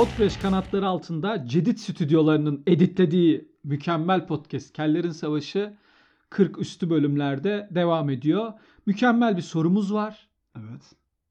Podfresh kanatları altında Cedit stüdyolarının editlediği mükemmel podcast Kellerin Savaşı 40 üstü bölümlerde devam ediyor. Mükemmel bir sorumuz var. Evet.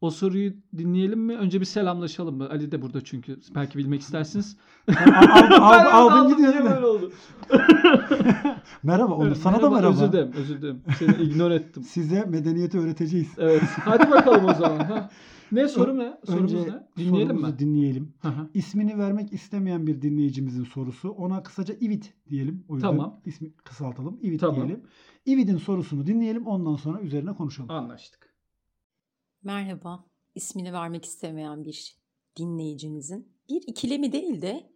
O soruyu dinleyelim mi? Önce bir selamlaşalım mı? Ali de burada çünkü. Belki bilmek istersiniz. Al, al, al, Ben aldın aldım, gidiyor niye böyle oldu? Merhaba Onur. Sana da merhaba. Özür dilerim, özür dilerim. Seni ignore ettim. Size medeniyeti öğreteceğiz. Evet. Hadi bakalım o zaman. Ha. Ne soru ne? Sorumuz Önce ne? Dinleyelim sorumuzu mi? dinleyelim. Hı hı. İsmini vermek istemeyen bir dinleyicimizin sorusu. Ona kısaca İvit diyelim. O yüzden Tamam. ismi kısaltalım. İvit Tamam. diyelim. İvit'in sorusunu dinleyelim. Ondan sonra üzerine konuşalım. Anlaştık. Merhaba. İsmini vermek istemeyen bir dinleyicinizin bir ikilemi değil de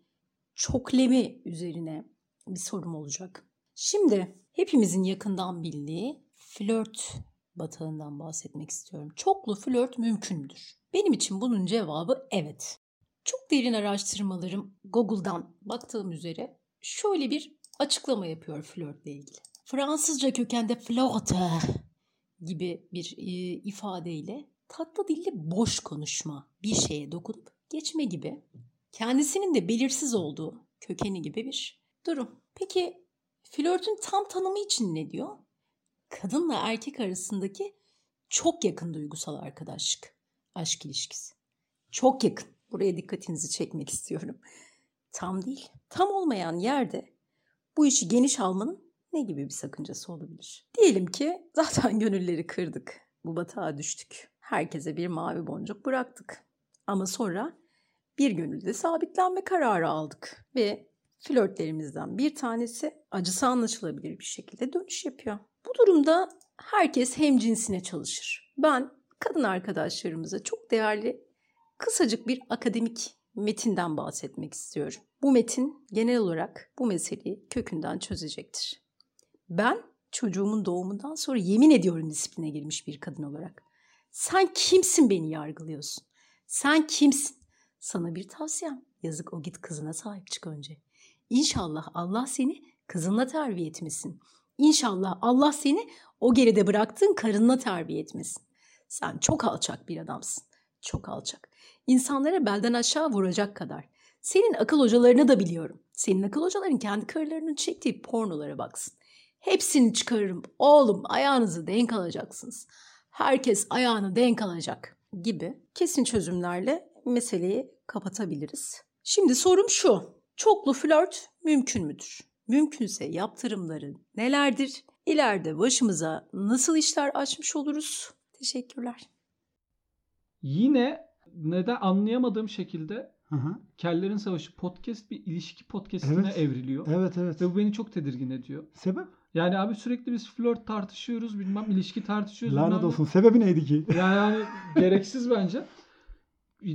çoklemi üzerine bir sorum olacak. Şimdi hepimizin yakından bildiği flört batağından bahsetmek istiyorum. Çoklu flört mümkün müdür? Benim için bunun cevabı evet. Çok derin araştırmalarım Google'dan baktığım üzere şöyle bir açıklama yapıyor flörtle ilgili. Fransızca kökende flirteur gibi bir e, ifadeyle tatlı dilli boş konuşma, bir şeye dokunup geçme gibi kendisinin de belirsiz olduğu kökeni gibi bir durum. Peki flörtün tam tanımı için ne diyor? Kadınla erkek arasındaki çok yakın duygusal arkadaşlık, aşk ilişkisi. Çok yakın. Buraya dikkatinizi çekmek istiyorum. Tam değil. Tam olmayan yerde bu işi geniş almanın ne gibi bir sakıncası olabilir? Diyelim ki zaten gönülleri kırdık. Bu batağa düştük. Herkese bir mavi boncuk bıraktık. Ama sonra bir gönülde sabitlenme kararı aldık. Ve flörtlerimizden bir tanesi acısı anlaşılabilir bir şekilde dönüş yapıyor. Bu durumda herkes hem cinsine çalışır. Ben kadın arkadaşlarımıza çok değerli kısacık bir akademik metinden bahsetmek istiyorum. Bu metin genel olarak bu meseleyi kökünden çözecektir. Ben çocuğumun doğumundan sonra yemin ediyorum disipline girmiş bir kadın olarak. Sen kimsin beni yargılıyorsun? Sen kimsin? Sana bir tavsiyem. Yazık o git kızına sahip çık önce. İnşallah Allah seni kızınla terbiye etmesin. İnşallah Allah seni o geride bıraktığın karınla terbiye etmesin. Sen çok alçak bir adamsın. Çok alçak. İnsanlara belden aşağı vuracak kadar. Senin akıl hocalarını da biliyorum. Senin akıl hocaların kendi karılarının çektiği pornolara baksın. Hepsini çıkarırım. Oğlum ayağınızı denk alacaksınız. Herkes ayağını denk alacak gibi kesin çözümlerle meseleyi kapatabiliriz. Şimdi sorum şu. Çoklu flört mümkün müdür? Mümkünse yaptırımları nelerdir? İleride başımıza nasıl işler açmış oluruz? Teşekkürler. Yine neden anlayamadığım şekilde Hı hı. Kellerin Savaşı podcast bir ilişki podcastine Evet. evriliyor. Evet evet. Ve bu beni çok tedirgin ediyor. Sebep? Yani abi sürekli biz flört tartışıyoruz, bilmem ilişki tartışıyoruz. Lanet ne. olsun. Sebebi neydi ki? Yani, yani gereksiz bence.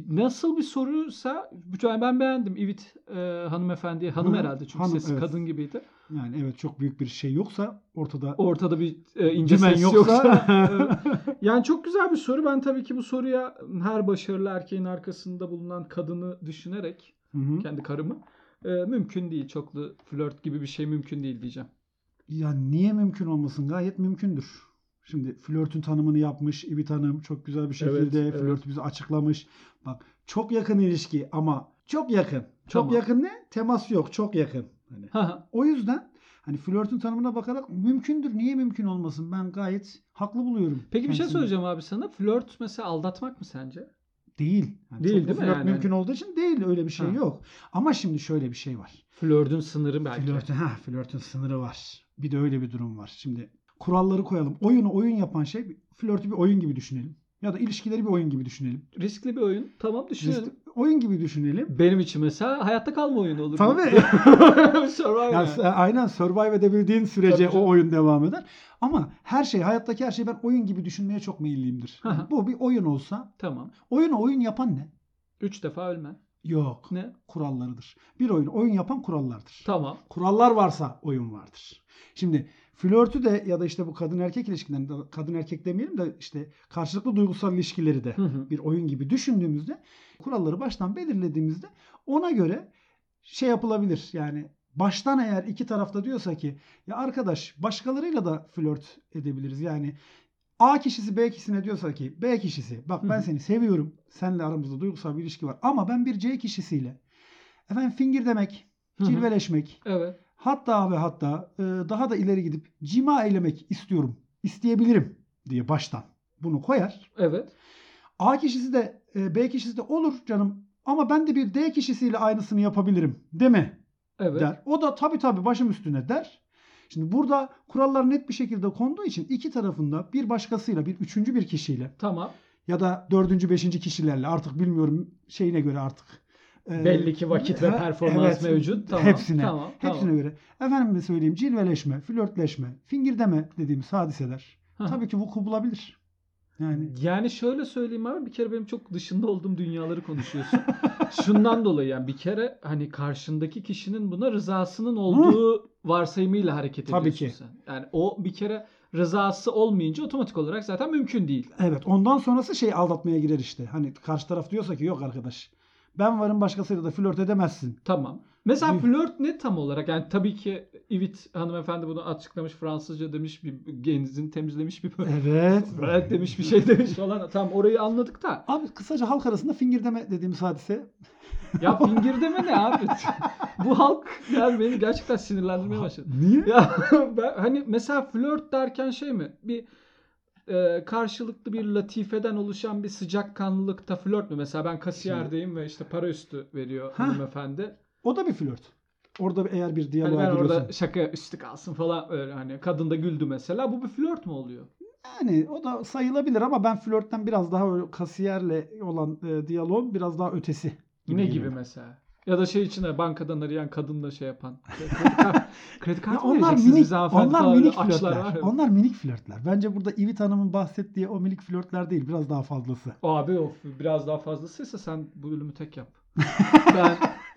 Nasıl bir soruysa yani ben beğendim İvit e, hanımefendi. Hanım Hı, herhalde çünkü hanım, sesi evet. kadın gibiydi. Yani evet çok büyük bir şey yoksa ortada Ortada bir e, ince ses yoksa- yoksa. Evet. yani çok güzel bir soru. Ben tabii ki bu soruya her başarılı erkeğin arkasında bulunan kadını düşünerek Hı hı. kendi karımı e, mümkün değil. Çoklu flört gibi bir şey mümkün değil diyeceğim. Ya niye mümkün olmasın? Gayet mümkündür. Şimdi flörtün tanımını yapmış İbit Hanım çok güzel bir şekilde Evet, evet. flörtü bize açıklamış. Bak çok yakın ilişki ama çok yakın. Çok Tamam. yakın ne? Temas yok. Çok yakın. Hani. Ha, O yüzden hani flörtün tanımına bakarak mümkündür. Niye mümkün olmasın? Ben gayet haklı buluyorum. Peki bir şey kendisini. söyleyeceğim abi sana. Flört mesela aldatmak mı sence? Değil. Yani Değil, değil mi flört yani? mümkün olduğu için değil. Öyle bir şey Ha. yok. Ama şimdi şöyle bir şey var. Flörtün sınırı belki. Flörtün, ha, flörtün sınırı var. Bir de öyle bir durum var. Şimdi kuralları koyalım. Oyunu oyun yapan şey flörtü bir oyun gibi düşünelim. Ya da ilişkileri bir oyun gibi düşünelim. Riskli bir oyun. Tamam düşünelim. Riskli- oyun gibi düşünelim. Benim için mesela hayatta kalma oyunu olur. Tabii. Survivor. Ya, s- aynen survive edebildiğin sürece Tabii o oyun devam eder. Ama her şey, hayattaki her şeyi ben oyun gibi düşünmeye çok meyilliyimdir. Hı. Bu bir oyun olsa, Tamam. oyunu oyun yapan ne? Üç defa ölme. Yok. Ne? Kurallarıdır. Bir oyun oyun yapan kurallardır. Tamam. Kurallar varsa oyun vardır. Şimdi flörtü de ya da işte bu kadın erkek ilişkilerini kadın erkek demeyelim de işte karşılıklı duygusal ilişkileri de Hı hı. bir oyun gibi düşündüğümüzde kuralları baştan belirlediğimizde ona göre şey yapılabilir. Yani baştan eğer iki tarafta diyorsa ki ya arkadaş başkalarıyla da flört edebiliriz. Yani A kişisi B kişisine diyorsa ki B kişisi bak ben hı. seni seviyorum. Seninle aramızda duygusal bir ilişki var. Ama ben bir C kişisiyle efendim fingir demek, Hı hı. cilveleşmek, Evet. Hatta ve hatta e, daha da ileri gidip cima eylemek istiyorum, isteyebilirim diye baştan bunu koyar. Evet. A kişisi de e, B kişisi de olur canım ama ben de bir D kişisiyle aynısını yapabilirim deme Evet. der. O da tabii tabii başım üstüne der. Şimdi burada kurallar net bir şekilde konduğu için iki tarafında bir başkasıyla bir üçüncü bir kişiyle Tamam. ya da dördüncü beşinci kişilerle artık bilmiyorum şeyine göre artık. E, Belli ki vakit ve ha, performans mevcut. Tamam. Hepsine. Tamam. Hepsine tamam. göre. Efendime söyleyeyim cilveleşme, flörtleşme, fingirdeme dediğimiz hadiseler hı. tabii ki vuku bulabilir. Yani Yani şöyle söyleyeyim abi bir kere benim çok dışında olduğum dünyaları konuşuyorsun. Şundan dolayı yani bir kere hani karşındaki kişinin buna rızasının olduğu varsayımıyla hareket Tabii ediyorsun ki. sen. Yani o bir kere rızası olmayınca otomatik olarak zaten mümkün değil. Evet ondan sonrası şey aldatmaya girer işte. Hani karşı taraf diyorsa ki yok arkadaş ben varım başkasıyla da flört edemezsin. Tamam. Mesela flört ne tam olarak? Yani tabii ki İvit hanımefendi bunu açıklamış Fransızca demiş bir genzini temizlemiş bir Evet. Evet demiş bir şey demiş falan. Tamam orayı anladık da. Abi kısaca halk arasında fingirdeme dediğimiz hadise. Ya fingirdeme ne abi? Bu halk yani beni gerçekten sinirlendirmeye başladı. Niye? Ya ben, hani mesela flört derken şey mi? Bir e, karşılıklı bir latifeden oluşan bir sıcakkanlılıkta flört mü? Mesela ben kasiyerdeyim ve işte para üstü veriyor Ha. hanımefendi. O da bir flört. Orada eğer bir Hani diyaloğa ben giriyorsun. orada şaka üstü kalsın falan öyle hani kadın da güldü mesela. Bu bir flört mü oluyor? Yani o da sayılabilir ama ben flörtten biraz daha kasiyerle olan e, diyaloğun biraz daha ötesi. ne gibi mesela? Ya da şey içine bankadan arayan kadınla şey yapan. Kredi, kart, kredi Ya kartı mı onlar minik, onlar minik açlar flörtler. ya. Onlar minik flörtler. Bence burada İvit Hanım'ın bahsettiği o minik flörtler değil. Biraz daha fazlası. Abi o biraz daha fazlasıysa sen bu bölümü tek yap. ben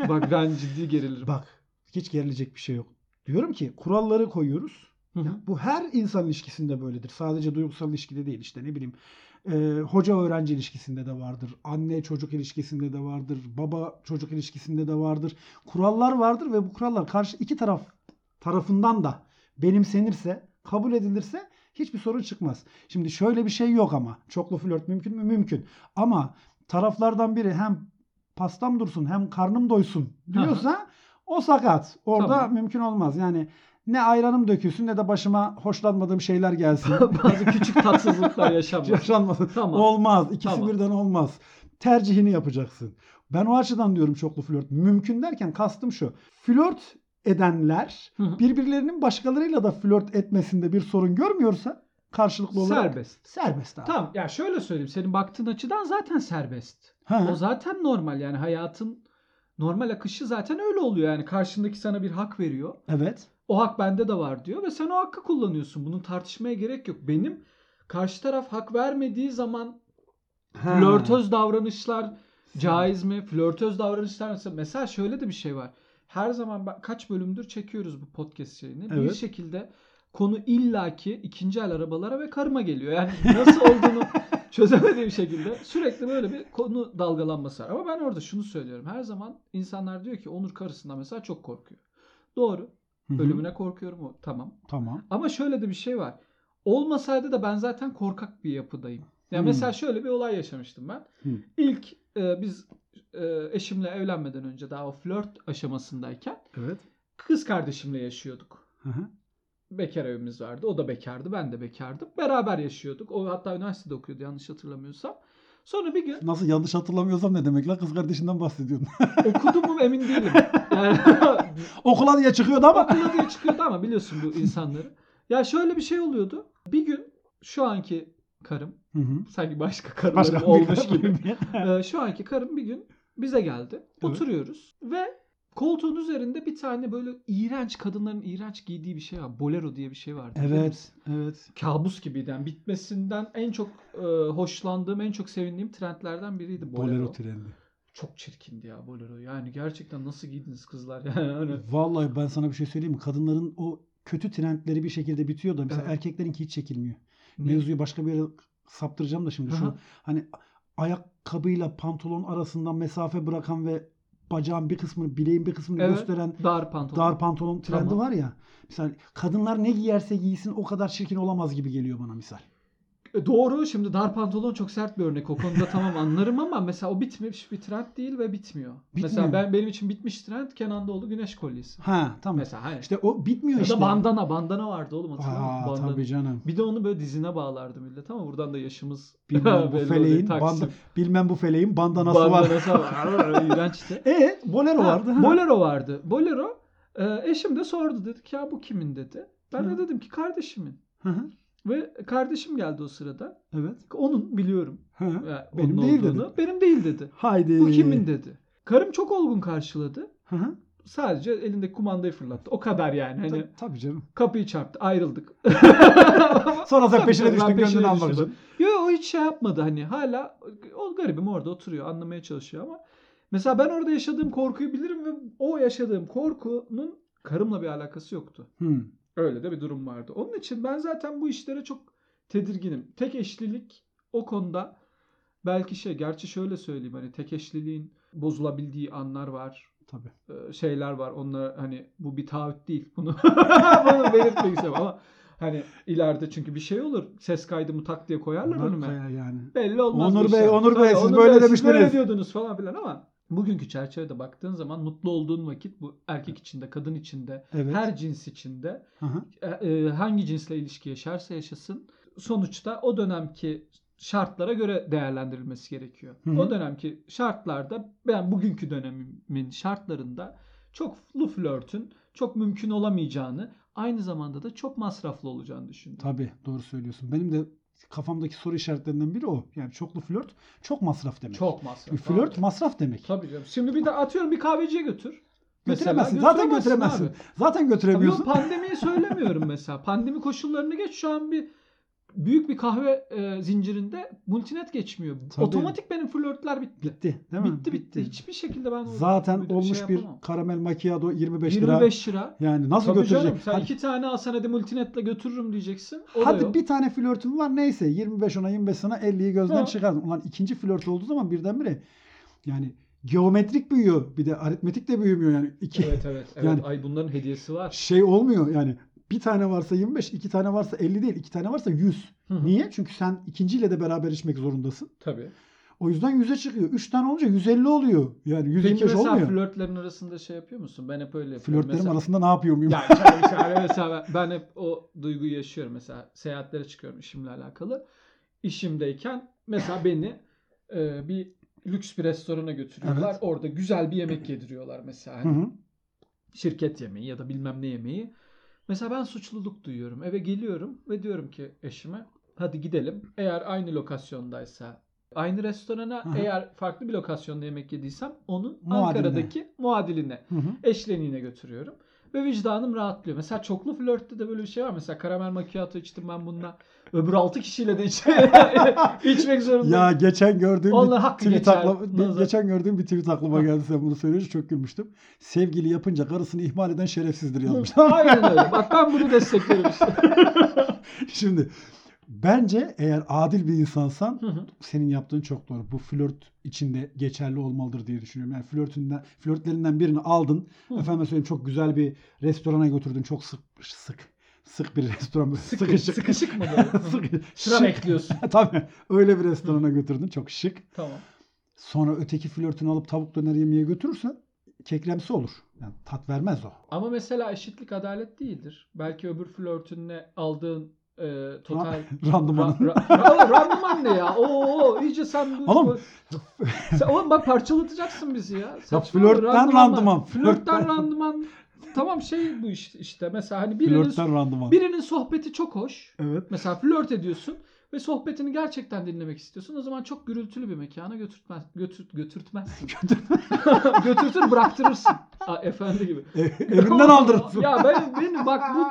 bak ben ciddi gerilirim. Bak hiç gerilecek bir şey yok. Diyorum ki kuralları koyuyoruz. Hı hı. Ya bu her insan ilişkisinde böyledir. Sadece duygusal ilişkide değil işte ne bileyim. E, hoca öğrenci ilişkisinde de vardır. Anne çocuk ilişkisinde de vardır. Baba çocuk ilişkisinde de vardır. Kurallar vardır ve bu kurallar karşı iki taraf tarafından da benimsenirse, kabul edilirse hiçbir sorun çıkmaz. Şimdi şöyle bir şey yok ama. Çoklu flört mümkün mü? Mümkün. Ama taraflardan biri hem pastam dursun hem karnım doysun diyorsa o sakat. Orada Tamam. mümkün olmaz. Yani ne ayranım dökülsün ne de başıma hoşlanmadığım şeyler gelsin. Bazı küçük tatsızlıklar yaşanmaz. Yaşanmasın. Tamam. Olmaz. İkisi Tamam. birden olmaz. Tercihini yapacaksın. Ben o açıdan diyorum çoklu flört. Mümkün derken kastım şu. Flört edenler Hı hı. birbirlerinin başkalarıyla da flört etmesinde bir sorun görmüyorsa karşılıklı olarak Serbest. serbest abi. Tamam ya şöyle söyleyeyim. Senin baktığın açıdan zaten serbest. Ha. O zaten normal yani hayatın normal akışı zaten öyle oluyor. Yani karşındaki sana bir hak veriyor. Evet. O hak bende de var diyor ve sen o hakkı kullanıyorsun. Bunun tartışmaya gerek yok. Benim karşı taraf hak vermediği zaman Ha. flörtöz davranışlar caiz mi? Flörtöz davranışlar mesela, mesela şöyle de bir şey var. Her zaman ben- kaç bölümdür çekiyoruz bu podcast şeyini. Bir Evet. şekilde konu illaki ikinci el arabalara ve karıma geliyor. Yani nasıl olduğunu çözemediğim şekilde sürekli böyle bir konu dalgalanması var. Ama ben orada şunu söylüyorum. Her zaman insanlar diyor ki Onur karısından mesela çok korkuyor. Doğru. Hı hı. Ölümüne korkuyorum o. Tamam. Tamam. Ama şöyle de bir şey var. Olmasaydı da ben zaten korkak bir yapıdayım. Ya Hmm. mesela şöyle bir olay yaşamıştım ben. Hmm. İlk e, biz e, eşimle evlenmeden önce daha o flört aşamasındayken Evet. kız kardeşimle yaşıyorduk. Hı hı. Bekar evimiz vardı. O da bekardı, ben de bekardım. Beraber yaşıyorduk. O hatta üniversitede okuyordu yanlış hatırlamıyorsam. Sonra bir gün Nasıl yanlış hatırlamıyorsam ne demek la kız kardeşinden bahsediyorsun. okudum mu emin değilim. Yani Okula diye çıkıyordu ama. okula diye çıkıyordu ama biliyorsun bu insanları. Ya şöyle bir şey oluyordu. Bir gün şu anki karım Hı hı. sanki başka bir olmuş gibi. Ee, şu anki karım bir gün bize geldi. Oturuyoruz ve koltuğun üzerinde bir tane böyle iğrenç kadınların iğrenç giydiği bir şey var. Bolero diye bir şey vardı. Evet. Evet. Kabus gibiydi. Yani bitmesinden en çok e, hoşlandığım, en çok sevindiğim trendlerden biriydi Bolero. Bolero trendi. Çok çirkindi ya Bolero. Yani gerçekten nasıl giydiniz kızlar yani. Hani Vallahi ben sana bir şey söyleyeyim mi? Kadınların o kötü trendleri bir şekilde bitiyor da mesela Evet. erkeklerinki hiç çekilmiyor. ne- Mevzuyu başka bir yere saptıracağım da şimdi şu Aha. hani ayakkabıyla pantolon arasında mesafe bırakan ve bacağın bir kısmını, bileğin bir kısmını Evet. gösteren dar pantolon. dar pantolon trendi Tamam. var ya. Mesela kadınlar ne giyerse giysin o kadar çirkin olamaz gibi geliyor bana misal. E, Doğru. Şimdi dar pantolon çok sert bir örnek. O konuda tamam anlarım ama mesela o bitmemiş bir trend değil ve bitmiyor. Bitmiyor. Mesela ben benim için bitmiş trend Kenan Doğulu güneş kolyesi. Ha tamam. Mesela hani. İşte o bitmiyor ya işte. da bandana. Bandana vardı oğlum hatırlıyor musun? Aa, Bandana. tabii canım. Bir de onu böyle dizine bağlardı millet ama buradan da yaşımız Bilmem bu feleğin banda, bilmem bu feleğin bandanası var. Bandanası var. İğrençti. E bolero Ha, vardı. ha. Bolero vardı. Bolero e, eşim de sordu dedik ya bu kimin dedi. Ben Hı. de dedim ki kardeşimin. Hı hı. Ve kardeşim geldi o sırada. Evet. Onun biliyorum. Hı. e, Benim onun değil olduğunu. dedi. Benim değil dedi. Haydi. Bu kimin dedi. Karım çok olgun karşıladı. Hı hı. Sadece elindeki kumandayı fırlattı. O kadar yani. Hani Ta- Tabii canım. kapıyı çarptı. Ayrıldık. Sonra Tabii peşine düştün gönlünü almak düştüm. için. Yo yo, o hiç şey yapmadı hani hala o garibim orada oturuyor anlamaya çalışıyor ama mesela ben orada yaşadığım korkuyu bilirim ve o yaşadığım korkunun karımla bir alakası yoktu. Hı. Öyle de bir durum vardı. Onun için ben zaten bu işlere çok tedirginim. Tek eşlilik o konuda belki şey gerçi şöyle söyleyeyim hani tek eşliliğin bozulabildiği anlar var. Tabii. Ee, şeyler var. Onlar hani bu bir taahhüt değil. Bunu bunu belirtmek istiyorum ama hani ileride çünkü bir şey olur. Ses kaydımı tak diye koyarlar Bunlar önüme. yani. Belli olmaz. Onur Bey, işler. Onur Bey, siz böyle Siz demiştiniz. böyle diyordunuz falan filan ama bugünkü çerçevede baktığın zaman mutlu olduğun vakit bu erkek içinde, kadın içinde, Evet. her cins içinde hı. e, e, hangi cinsle ilişki yaşarsa yaşasın sonuçta o dönemki şartlara göre değerlendirilmesi gerekiyor. Hı hı. O dönemki şartlarda ben bugünkü dönemimin şartlarında çoklu flörtün çok mümkün olamayacağını aynı zamanda da çok masraflı olacağını düşünüyorum. Tabii doğru söylüyorsun. Benim de kafamdaki soru işaretlerinden biri o. Yani çoklu flört çok masraf demek. Çok masraf. Flört abi. masraf demek. Tabii canım. Şimdi bir de atıyorum bir kahveciye götür. Götüremezsin. Mesela Zaten götüremezsin. abi. Zaten Tabii götüremiyorsun. yok, pandemiyi söylemiyorum mesela. Pandemi koşullarını geç şu an bir büyük bir kahve e, zincirinde multinet geçmiyor. Tabii. Otomatik benim flörtler bitti. Bitti değil mi? bitti, bitti Hiçbir şekilde ben Zaten bir şey olmuş bir yapamam. karamel macchiato 25 lira. 25 lira. Yani nasıl Tabii götürecek? canım sen Hadi, iki tane alsan hadi multinetle götürürüm diyeceksin. O hadi bir tane flörtüm var neyse 25 ona 25 sana 50'yi gözden Ha. çıkardın. Ulan ikinci flört olduğu zaman birdenbire yani geometrik büyüyor. Bir de aritmetik de büyümüyor yani. İki, Evet evet. evet. Yani- Ay bunların hediyesi var. şey olmuyor yani. Bir tane varsa 25, iki tane varsa 50 değil, iki tane varsa 100. Hı hı. Niye? Çünkü sen ikinciyle de beraber içmek zorundasın. Tabii. O yüzden 100'e çıkıyor. 3 tane olunca 150 oluyor. Yani 125 Peki mesela olmuyor. flörtlerin arasında şey yapıyor musun? Ben hep öyle yapıyorum. Flörtlerim Mesela- arasında ne yapıyor muyum? Ya şöyle mesela, mesela ben hep o duyguyu yaşıyorum mesela seyahatlere çıkıyorum işimle alakalı. İşimdeyken mesela beni e, bir lüks bir restorana götürüyorlar. Evet. Orada güzel bir yemek yediriyorlar mesela. Hı Hani hı. şirket yemeği ya da bilmem ne yemeği. Mesela ben suçluluk duyuyorum. Eve geliyorum ve diyorum ki eşime hadi gidelim. Eğer aynı lokasyondaysa aynı restorana Hı hı. eğer farklı bir lokasyonda yemek yediysem onun Muadiline. Ankara'daki muadiline Hı hı. eşleniğine götürüyorum. Ve vicdanım rahatlıyor. Mesela çoklu flörtte de böyle bir şey var. Mesela karamel macchiato içtim ben bununla. Öbür altı kişiyle de iç içmek zorundayım. Ya geçen gördüğüm Onlar bir hakkı tweet geçer, aklıma, nazar. geçen gördüğüm bir tweet aklıma geldi sen bunu söyleyince çok gülmüştüm. Sevgili yapınca karısını ihmal eden şerefsizdir yazmış. Aynen öyle. Bak ben bunu desteklerim işte. Şimdi bence eğer adil bir insansan Hı hı. senin yaptığın çok doğru. Bu flört içinde geçerli olmalıdır diye düşünüyorum. Yani flörtünden, flörtlerinden birini aldın. Hı. Efendim söyleyeyim çok güzel bir restorana götürdün. Çok sık sık sık bir restoran. Sıkı, Sıkışık. sıkışık mı böyle? Sıra bekliyorsun. Tabii. Öyle bir restorana götürdün. Çok şık. Tamam. Sonra öteki flörtünü alıp tavuk döner yemeye götürürsen kekremsi olur. Yani tat vermez o. Ama mesela eşitlik adalet değildir. Belki öbür flörtünle aldığın e, total Randımanı. Ra- ra- randıman ne ya? Oo iyice sen bu... Oğlum. Sen, oğlum bak parçalatacaksın bizi ya. Saçma flörtten randıman randıman, Flörtten randıman. Tamam şey bu işte, işte. Mesela hani birinin, Flörtten randıman. birinin sohbeti çok hoş. Evet. Mesela flört ediyorsun ve sohbetini gerçekten dinlemek istiyorsun. O zaman çok gürültülü bir mekana götürtmez, götür, götürtmezsin. Götürtür bıraktırırsın. Aa, efendi gibi. E, evinden aldırırsın. ya ben, benim bak bu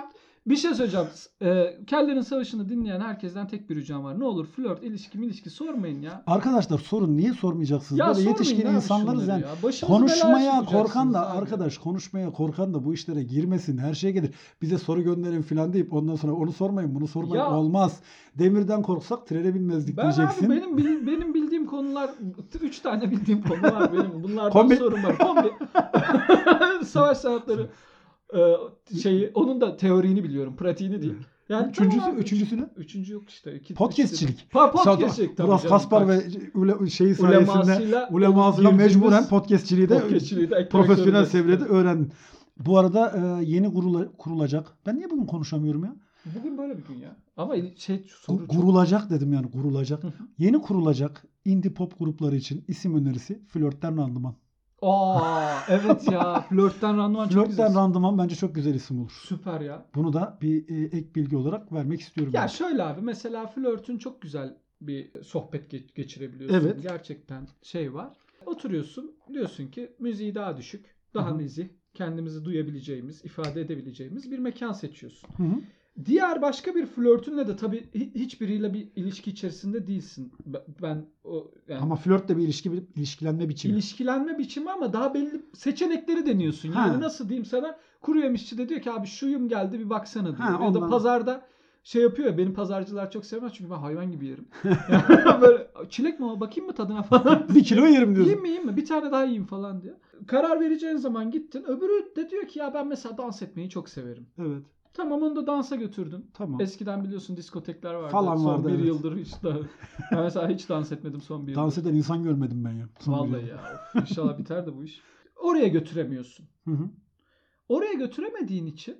bir şey söyleyeceğim. E, Kellerin Savaşı'nı dinleyen herkesten tek bir ricam var. Ne olur flört, ilişki, ilişki sormayın ya. Arkadaşlar sorun niye sormayacaksınız? Ya Böyle yetişkin abi insanlarız yani. ya. Belaya Konuşmaya korkan da abi. arkadaş konuşmaya korkan da bu işlere girmesin. Her şey gelir. Bize soru gönderin filan deyip ondan sonra onu sormayın bunu sormayın. Ya- Olmaz. Demirden korksak trene binmezdik Ben diyeceksin. abi benim bil- benim bildiğim konular üç tane bildiğim konu var benim. Bunlardan Kombi. sorun var. Kombi. Savaş sanatları e, şeyi onun da teorini biliyorum, pratiğini değil. Yani Üçüncüsü, tamam abi, üçüncüsü ne? Üçüncü yok işte. İki, Podcastçilik. Pa podcastçilik tabii canım, Kaspar ve ule, şeyi sayesinde ulemasıyla, mecburen podcastçiliği de podcastçiliği de profesyonel seviyede öğrendim. Bu arada e, yeni kurula- kurulacak. Ben niye bugün konuşamıyorum ya? Bugün böyle bir gün ya. Ama şey Gu- soru çok... Kurulacak dedim yani kurulacak. Yeni kurulacak indie pop grupları için isim önerisi Flörtten Randıman. Aa evet ya. Flörtten randıman çok Flörtten güzel. Randıman bence çok güzel isim olur. Süper ya. Bunu da bir e, ek bilgi olarak vermek istiyorum. Ya ben. şöyle abi mesela flörtün çok güzel bir sohbet ge- geçirebiliyorsun. Evet. Gerçekten şey var. Oturuyorsun diyorsun ki müziği daha düşük, daha Hı hı. nezih, kendimizi duyabileceğimiz, ifade edebileceğimiz bir mekan seçiyorsun. Hı hı. Diğer başka bir flörtünle de tabii hi- hiçbiriyle bir ilişki içerisinde değilsin. Ben- o yani Ama flörtle bir ilişki bir ilişkilenme biçimi. ilişkilenme biçimi ama daha belli seçenekleri deniyorsun. Yani Ha. nasıl diyeyim sana kuru yemişçi de diyor ki abi şuyum geldi bir baksana diyor. Ha, ya da pazarda şey yapıyor ya benim pazarcılar çok sevmez çünkü ben hayvan gibi yerim. Yani böyle çilek mi o bakayım mı tadına falan. bir kilo yerim diyorsun. Yiyeyim mi yiyeyim mi bir tane daha yiyeyim falan diyor. Karar vereceğin zaman gittin öbürü de diyor ki ya ben mesela dans etmeyi çok severim. Evet. Tamam onu da dansa götürdün. Tamam. Eskiden biliyorsun diskotekler vardı. Falan son vardı, bir evet. yıldır hiç daha. Ben mesela hiç dans etmedim son bir yıldır. Dans eden insan görmedim ben ya. Son Vallahi ya. of, İnşallah biter de bu iş. Oraya götüremiyorsun. Hı hı. Oraya götüremediğin için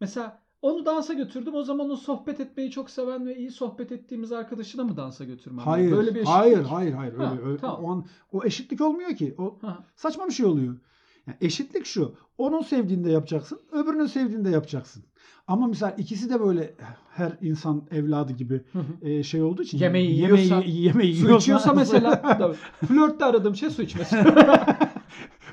mesela onu dansa götürdüm. O zaman o sohbet etmeyi çok seven ve iyi sohbet ettiğimiz arkadaşına mı dansa götürmem? Hayır. Böyle bir eşitlik. hayır, hayır, hayır. Ha, öyle, öyle- tamam. o, an- o eşitlik olmuyor ki. O Ha, saçma bir şey oluyor. Yani eşitlik şu. Onun sevdiğinde yapacaksın, öbürünün sevdiğinde yapacaksın. Ama mesela ikisi de böyle her insan evladı gibi hı hı. e, şey olduğu için Yemeği yemeği, yiyorsa- yemeği Su yiyorsa- içiyorsa mesela tabii. flörtte aradığım şey su içmesi.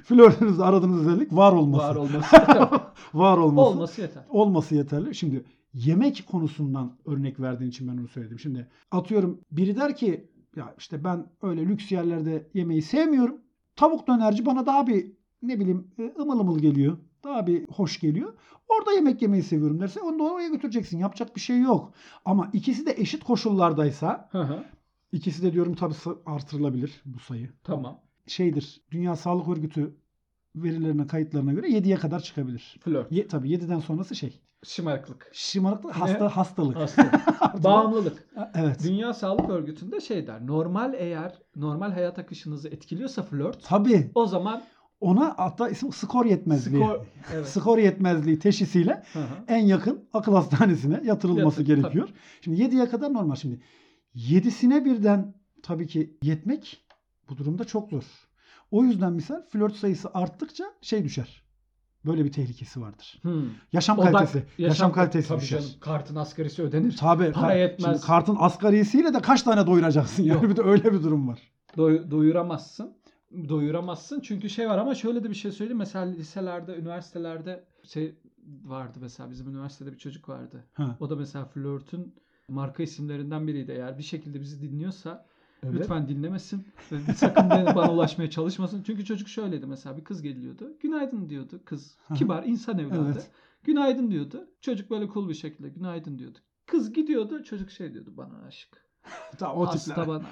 flörtünüzde aradığınız özellik var olması. Var olması. Var olması. Olması yeter. olması yeterli. Şimdi yemek konusundan örnek verdiğin için ben onu söyledim. Şimdi atıyorum biri der ki ya işte ben öyle lüks yerlerde yemeği sevmiyorum. Tavuk dönerci bana daha bir ne bileyim e, ımıl ımıl geliyor. Daha bir hoş geliyor. Orada yemek yemeyi seviyorum derse onu da oraya götüreceksin. Yapacak bir şey yok. Ama ikisi de eşit koşullardaysa Hı hı. ikisi de diyorum tabii artırılabilir bu sayı. Tamam. Şeydir. Dünya Sağlık Örgütü verilerine kayıtlarına göre 7'ye kadar çıkabilir. Flört. Ye, tabii 7'den sonrası şey. Şımarıklık. Şımarıklık hasta hastalık. Hastalık. Bağımlılık. Evet. Dünya Sağlık Örgütü'nde şey der. Normal eğer normal hayat akışınızı etkiliyorsa flört Tabii. o zaman Ona hatta isim skor yetmezliği. skor evet. Skor yetmezliği teşhisiyle Hı hı. en yakın akıl hastanesine yatırılması Yatır- gerekiyor. Şimdi 7'ye kadar normal. Şimdi 7'sine birden tabii ki yetmek bu durumda çok zor. O yüzden misal flört sayısı arttıkça şey düşer. Böyle bir tehlikesi vardır. Hmm. Yaşam Odak- kalitesi. Yaşam, kalitesi tabii düşer. canım, kartın asgarisi ödenir. Tabii. Para yetmez. Şimdi kartın asgarisiyle de kaç tane doyuracaksın? Yani Yok. bir de öyle bir durum var. Doy- doyuramazsın. Doyuramazsın çünkü şey var ama şöyle de bir şey söyleyeyim. Mesela liselerde, üniversitelerde şey vardı mesela bizim üniversitede bir çocuk vardı. Ha. O da mesela flörtün marka isimlerinden biriydi. Eğer bir şekilde bizi dinliyorsa Evet. lütfen dinlemesin. Ve sakın bana ulaşmaya çalışmasın. Çünkü çocuk şöyleydi mesela bir kız geliyordu. Günaydın diyordu kız. Kibar insan evladı. Evet. Günaydın diyordu. Çocuk böyle cool bir şekilde günaydın diyordu. Kız gidiyordu çocuk şey diyordu bana aşık. Ta- o Hasta tipler. bana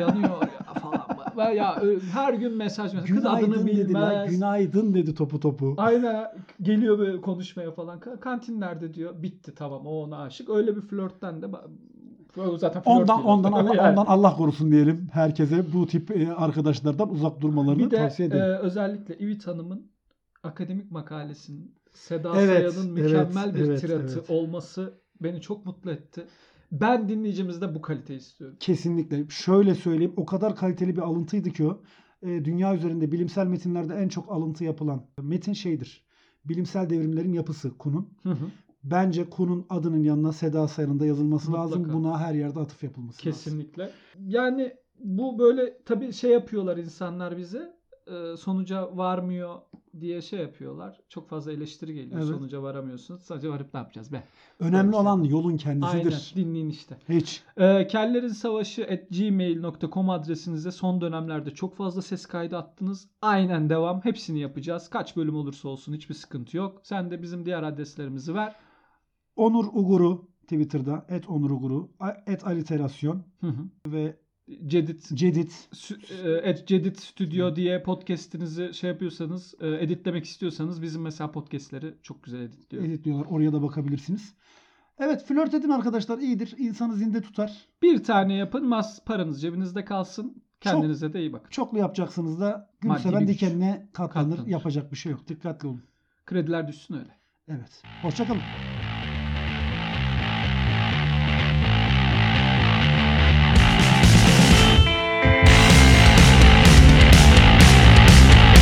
yanıyor ya falan. Ya her gün mesaj mesaj. Kız adını bilmez. Günaydın dedi topu topu. Aynen geliyor böyle konuşmaya falan. Ka- Kantin nerede diyor. Bitti tamam o ona aşık. Öyle bir flörtten de zaten flört Ondan ondan Allah, Yani. ondan Allah korusun diyelim. Herkese bu tip e, arkadaşlardan uzak durmalarını Bir de tavsiye e, ederim. özellikle İvit Hanım'ın akademik makalesinin Seda Evet, Sayan'ın evet, mükemmel bir evet, tiratı evet. olması beni çok mutlu etti. Ben dinleyicimizde bu kalite istiyorum. Kesinlikle. Şöyle söyleyeyim. O kadar kaliteli bir alıntıydı ki o. E, dünya üzerinde bilimsel metinlerde en çok alıntı yapılan metin şeydir. Bilimsel devrimlerin yapısı Kuhn'un. Hı hı. Bence Kuhn'un adının yanına Seda Sayan'ın da yazılması Mutlaka. lazım. Buna her yerde atıf yapılması lazım. Kesinlikle. Yani bu böyle tabii şey yapıyorlar insanlar bize. e, sonuca varmıyor diye şey yapıyorlar. Çok fazla eleştiri geliyor. Evet. Sonuca varamıyorsunuz. Sadece varıp ne yapacağız be? Önemli Böyle şey. olan yolun Aynen kendisidir. dinleyin işte. Hiç. E, kellerin savaşı at gmail.com adresinize son dönemlerde çok fazla ses kaydı attınız. Aynen devam. Hepsini yapacağız. Kaç bölüm olursa olsun hiçbir sıkıntı yok. Sen de bizim diğer adreslerimizi ver. Onur Uguru Twitter'da et Onur Uguru et aliterasyon Hı hı. ve Cedit Cedit e, Cedit Studio diye podcast'inizi şey yapıyorsanız, e, editlemek istiyorsanız bizim mesela podcast'leri çok güzel editliyor. editliyorlar. Oraya da bakabilirsiniz. Evet flört edin arkadaşlar iyidir. İnsanı zinde tutar. Bir tane yapın, mas paranız cebinizde kalsın. Kendinize de iyi bakın. Çoklu yapacaksınız da gül Maddi seven bir güç. dikenine katlanır. Katlanır. Yapacak bir şey yok. Dikkatli olun. Krediler düşsün öyle. Evet. Hoşçakalın.